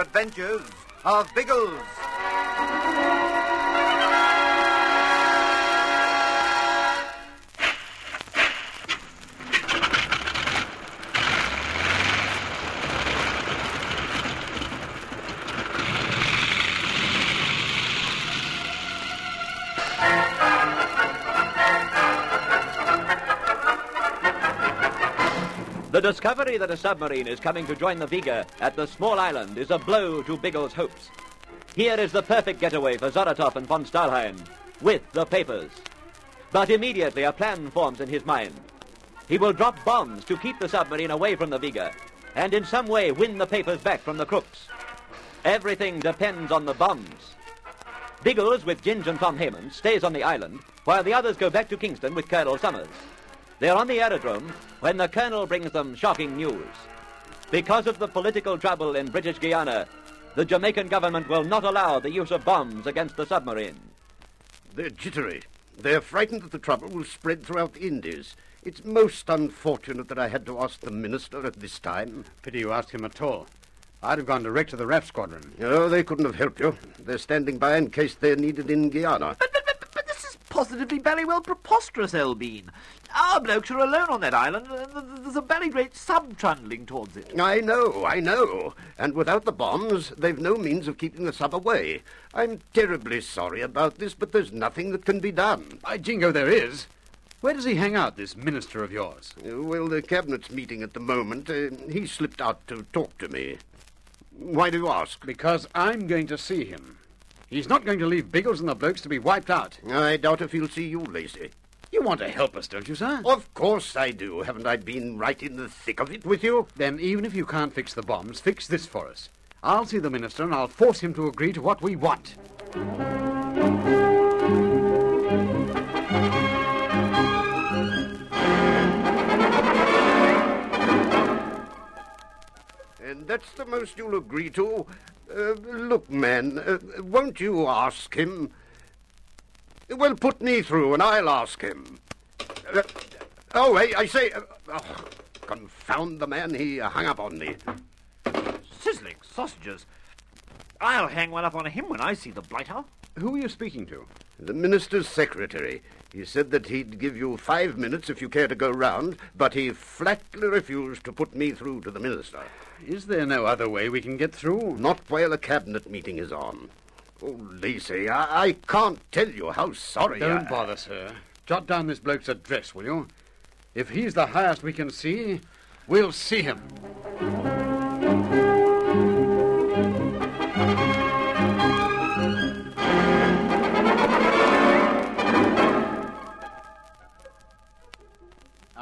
adventures of Biggles. The discovery that a submarine is coming to join the Vega at the small island is a blow to Biggles' hopes. Here is the perfect getaway for Zoratov and von Stahlheim, with the papers. But immediately a plan forms in his mind. He will drop bombs to keep the submarine away from the Vega, and in some way win the papers back from the crooks. Everything depends on the bombs. Biggles, with Ginge and Tom Heyman, stays on the island, while the others go back to Kingston with Colonel Summers. They're on the aerodrome when the colonel brings them shocking news. Because of the political trouble in British Guiana, the Jamaican government will not allow the use of bombs against the submarine. They're jittery. They're frightened that the trouble will spread throughout the Indies. It's most unfortunate that I had to ask the minister at this time. Pity you asked him at all. I'd have gone direct to the RAF squadron. Oh, they couldn't have helped you. They're standing by in case they're needed in Guiana. But, but, but, but this is positively very well preposterous, Elbean. Our blokes are alone on that island, and there's a very great sub trundling towards it. I know, I know. And without the bombs, they've no means of keeping the sub away. I'm terribly sorry about this, but there's nothing that can be done. By jingo, there is. Where does he hang out, this minister of yours? Uh, Well, the cabinet's meeting at the moment. Uh, he slipped out to talk to me. Why do you ask? Because I'm going to see him. He's not going to leave Biggles and the blokes to be wiped out. I doubt if he'll see you, Lacey. You want to help us, don't you, sir? Of course I do. Haven't I been right in the thick of it with you? Then, even if you can't fix the bombs, fix this for us. I'll see the minister and I'll force him to agree to what we want. And that's the most you'll agree to? Uh, look, man, uh, won't you ask him? Well, put me through and I'll ask him. Uh, oh, hey, I say. Uh, oh, confound the man, he hung up on me. Sizzling sausages. I'll hang one up on him when I see the blighter. Who are you speaking to? The minister's secretary. He said that he'd give you five minutes if you care to go round, but he flatly refused to put me through to the minister. Is there no other way we can get through? Not while a cabinet meeting is on. Oh, Lacey, I, I can't tell you how sorry I... Am. Don't bother, sir. Jot down this bloke's address, will you? If he's the highest we can see, we'll see him.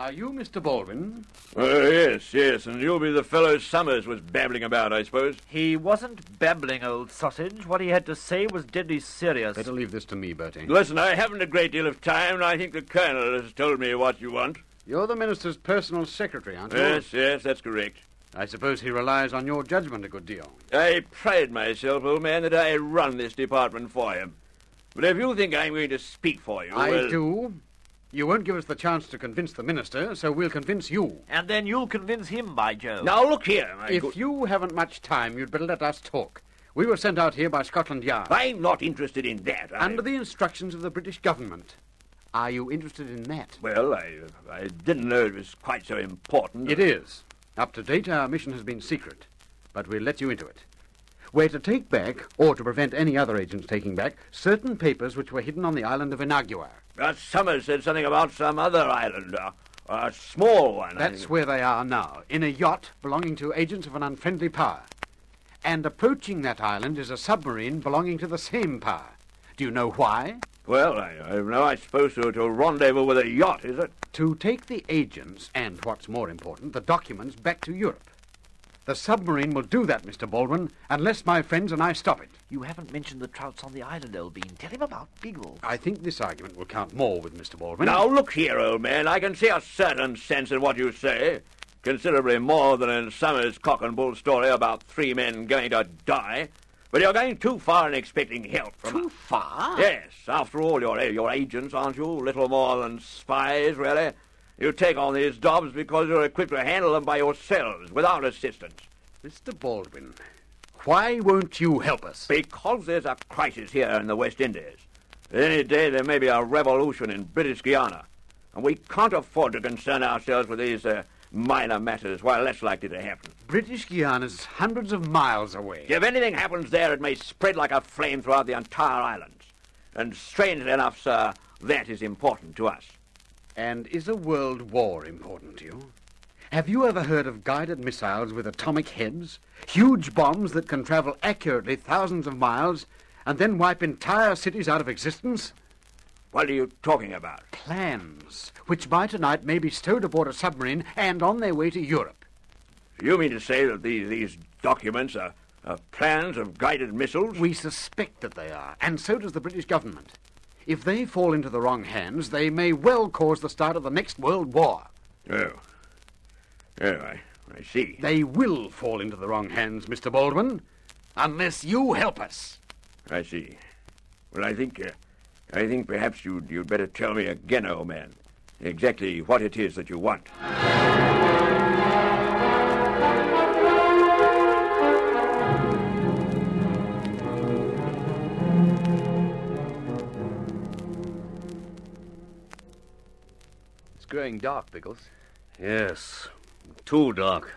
Are you Mr. Baldwin? Uh, yes, yes, and you'll be the fellow Summers was babbling about, I suppose. He wasn't babbling, old sausage. What he had to say was deadly serious. Better leave this to me, Bertie. Listen, I haven't a great deal of time, and I think the Colonel has told me what you want. You're the minister's personal secretary, aren't you? Yes, yes, that's correct. I suppose he relies on your judgment a good deal. I pride myself, old man, that I run this department for him. But if you think I'm going to speak for you, I well, do. You won't give us the chance to convince the minister, so we'll convince you. And then you'll convince him, by Jove. Now look here, my If good- you haven't much time, you'd better let us talk. We were sent out here by Scotland Yard I'm not interested in that. I... under the instructions of the British government. Are you interested in that? Well, I, I didn't know it was quite so important. It is. Up to date, our mission has been secret, but we'll let you into it. We're to take back, or to prevent any other agents taking back, certain papers which were hidden on the island of Inagua. Uh, Summers said something about some other island, uh, a small one. That's where they are now, in a yacht belonging to agents of an unfriendly power. And approaching that island is a submarine belonging to the same power. Do you know why? Well, I, I know I'm supposed to, to rendezvous with a yacht, is it? To take the agents, and what's more important, the documents back to Europe. The submarine will do that, Mr. Baldwin, unless my friends and I stop it. You haven't mentioned the trouts on the island, Elbean. Tell him about Biggle. I think this argument will count more with Mr. Baldwin. Now, look here, old man. I can see a certain sense in what you say. Considerably more than in Summers' cock and bull story about three men going to die. But you're going too far in expecting help from Too far? Yes, after all, you're, you're agents, aren't you? Little more than spies, really. You take on these jobs because you're equipped to handle them by yourselves, without assistance. Mr. Baldwin, Why won't you help us? Because there's a crisis here in the West Indies. Any day there may be a revolution in British Guiana. And we can't afford to concern ourselves with these uh, minor matters while that's likely to happen. British Guiana's hundreds of miles away. If anything happens there, it may spread like a flame throughout the entire islands. And strangely enough, sir, that is important to us. And is a world war important to you? Have you ever heard of guided missiles with atomic heads? Huge bombs that can travel accurately thousands of miles and then wipe entire cities out of existence? What are you talking about? Plans, which by tonight may be stowed aboard a submarine and on their way to Europe. You mean to say that these, these documents are, are plans of guided missiles? We suspect that they are, and so does the British government. If they fall into the wrong hands, they may well cause the start of the next world war. Oh. Oh, I, I see. They will fall into the wrong hands, Mr. Baldwin, unless you help us. I see. Well, I think, uh, I think perhaps you'd, you'd better tell me again, old man, exactly what it is that you want. Dark, Biggles. Yes, too dark.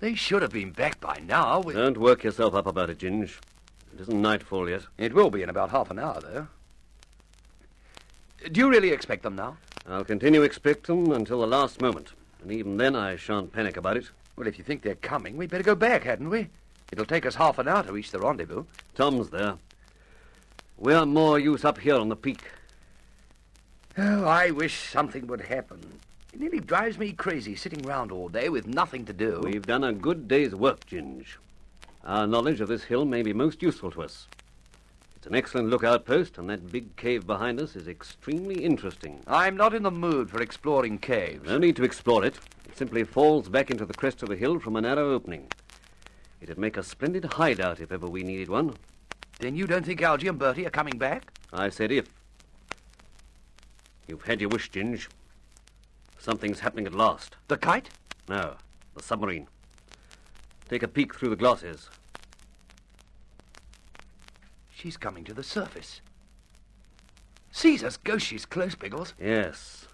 They should have been back by now. We... Don't work yourself up about it, Ginge. It isn't nightfall yet. It will be in about half an hour, though. Do you really expect them now? I'll continue expect them until the last moment. And even then, I shan't panic about it. Well, if you think they're coming, we'd better go back, hadn't we? It'll take us half an hour to reach the rendezvous. Tom's there. We're more use up here on the peak. Oh, I wish something would happen. It nearly drives me crazy sitting round all day with nothing to do. We've done a good day's work, Ginge. Our knowledge of this hill may be most useful to us. It's an excellent lookout post, and that big cave behind us is extremely interesting. I'm not in the mood for exploring caves. No need to explore it. It simply falls back into the crest of the hill from a narrow opening. It'd make a splendid hideout if ever we needed one. Then you don't think Algy and Bertie are coming back? I said if. You've had your wish, Ginge. Something's happening at last. The kite? No, the submarine. Take a peek through the glasses. She's coming to the surface. Caesar's ghost, she's close, Biggles. Yes.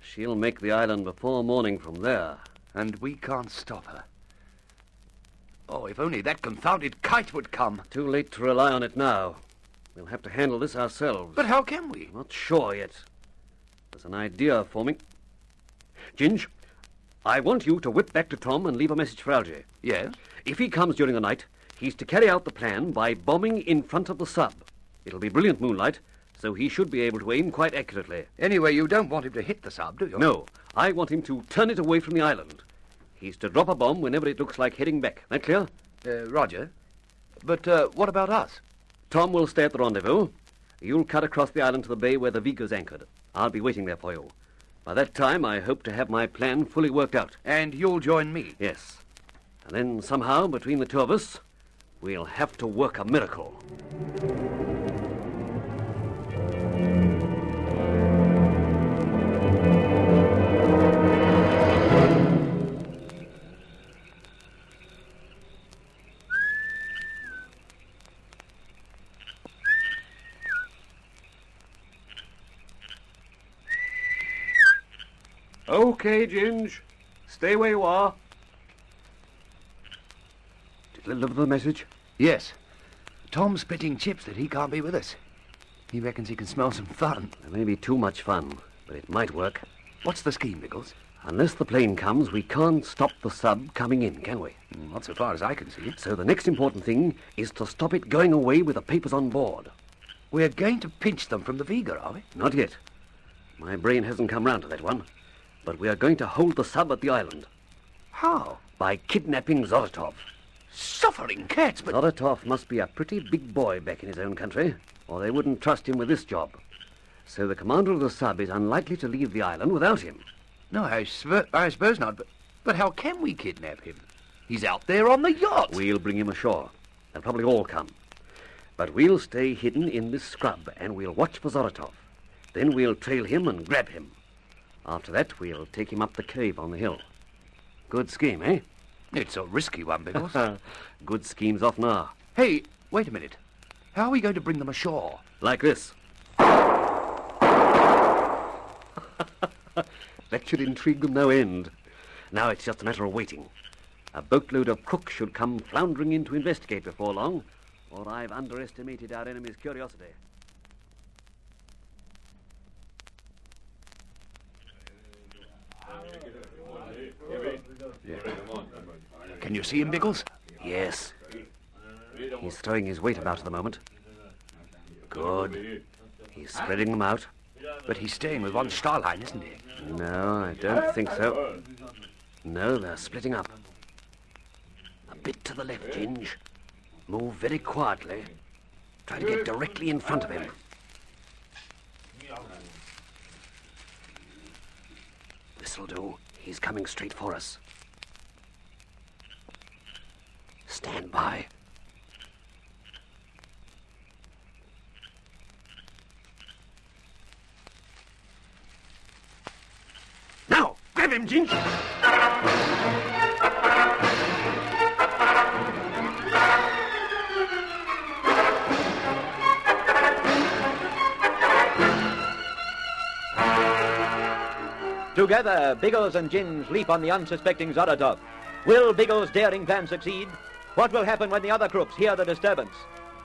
She'll make the island before morning from there. And we can't stop her. Oh, if only that confounded kite would come. Too late to rely on it now. We'll have to handle this ourselves. But how can we? Not sure yet. There's an idea forming. Ginge, I want you to whip back to Tom and leave a message for Algy. Yes? If he comes during the night, he's to carry out the plan by bombing in front of the sub. It'll be brilliant moonlight, so he should be able to aim quite accurately. Anyway, you don't want him to hit the sub, do you? No, I want him to turn it away from the island. He's to drop a bomb whenever it looks like heading back. That clear? Uh, Roger. But uh, what about us? Tom will stay at the rendezvous. You'll cut across the island to the bay where the Vega's anchored. I'll be waiting there for you. By that time, I hope to have my plan fully worked out. And you'll join me? Yes. And then somehow, between the two of us, we'll have to work a miracle. Okay, Ginge. Stay where you are. Did you deliver the message? Yes. Tom's spitting chips that he can't be with us. He reckons he can smell some fun. There may be too much fun, but it might work. What's the scheme, Biggles? Unless the plane comes, we can't stop the sub coming in, can we? Mm, not so far as I can see. So the next important thing is to stop it going away with the papers on board. We're going to pinch them from the Vega, are we? Not yet. My brain hasn't come round to that one. But we are going to hold the sub at the island How? by kidnapping Zoratov. Suffering cats, but... Zoratov must be a pretty big boy back in his own country, or they wouldn't trust him with this job. So the commander of the sub is unlikely to leave the island without him. No, I, sv- I suppose not, but, but how can we kidnap him? He's out there on the yacht. We'll bring him ashore. They'll probably all come. But we'll stay hidden in this scrub, and we'll watch for Zoratov. Then we'll trail him and grab him. After that, we'll take him up the cave on the hill. Good scheme, eh? It's a risky one, Biggles. Good schemes often are. hey, wait a minute. How are we going to bring them ashore? Like this. that should intrigue them no end. Now it's just a matter of waiting. A boatload of crooks should come floundering in to investigate before long, or I've underestimated our enemy's curiosity. Can you see him, Biggles? Yes. He's throwing his weight about at the moment. Good. He's spreading them out. But he's staying with one starline, isn't he? No, I don't think so. No, they're splitting up. A bit to the left, Ginge. Move very quietly. Try to get directly in front of him. This'll do. He's coming straight for us. Stand by. Now, grab him, Ginge! Together, Biggles and Ginge leap on the unsuspecting Zoratov. Will Biggles' daring plan succeed? What will happen when the other crooks hear the disturbance?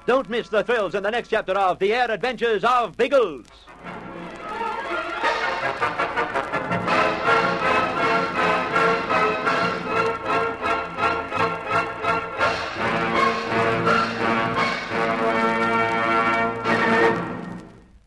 Don't miss the thrills in the next chapter of The Air Adventures of Biggles.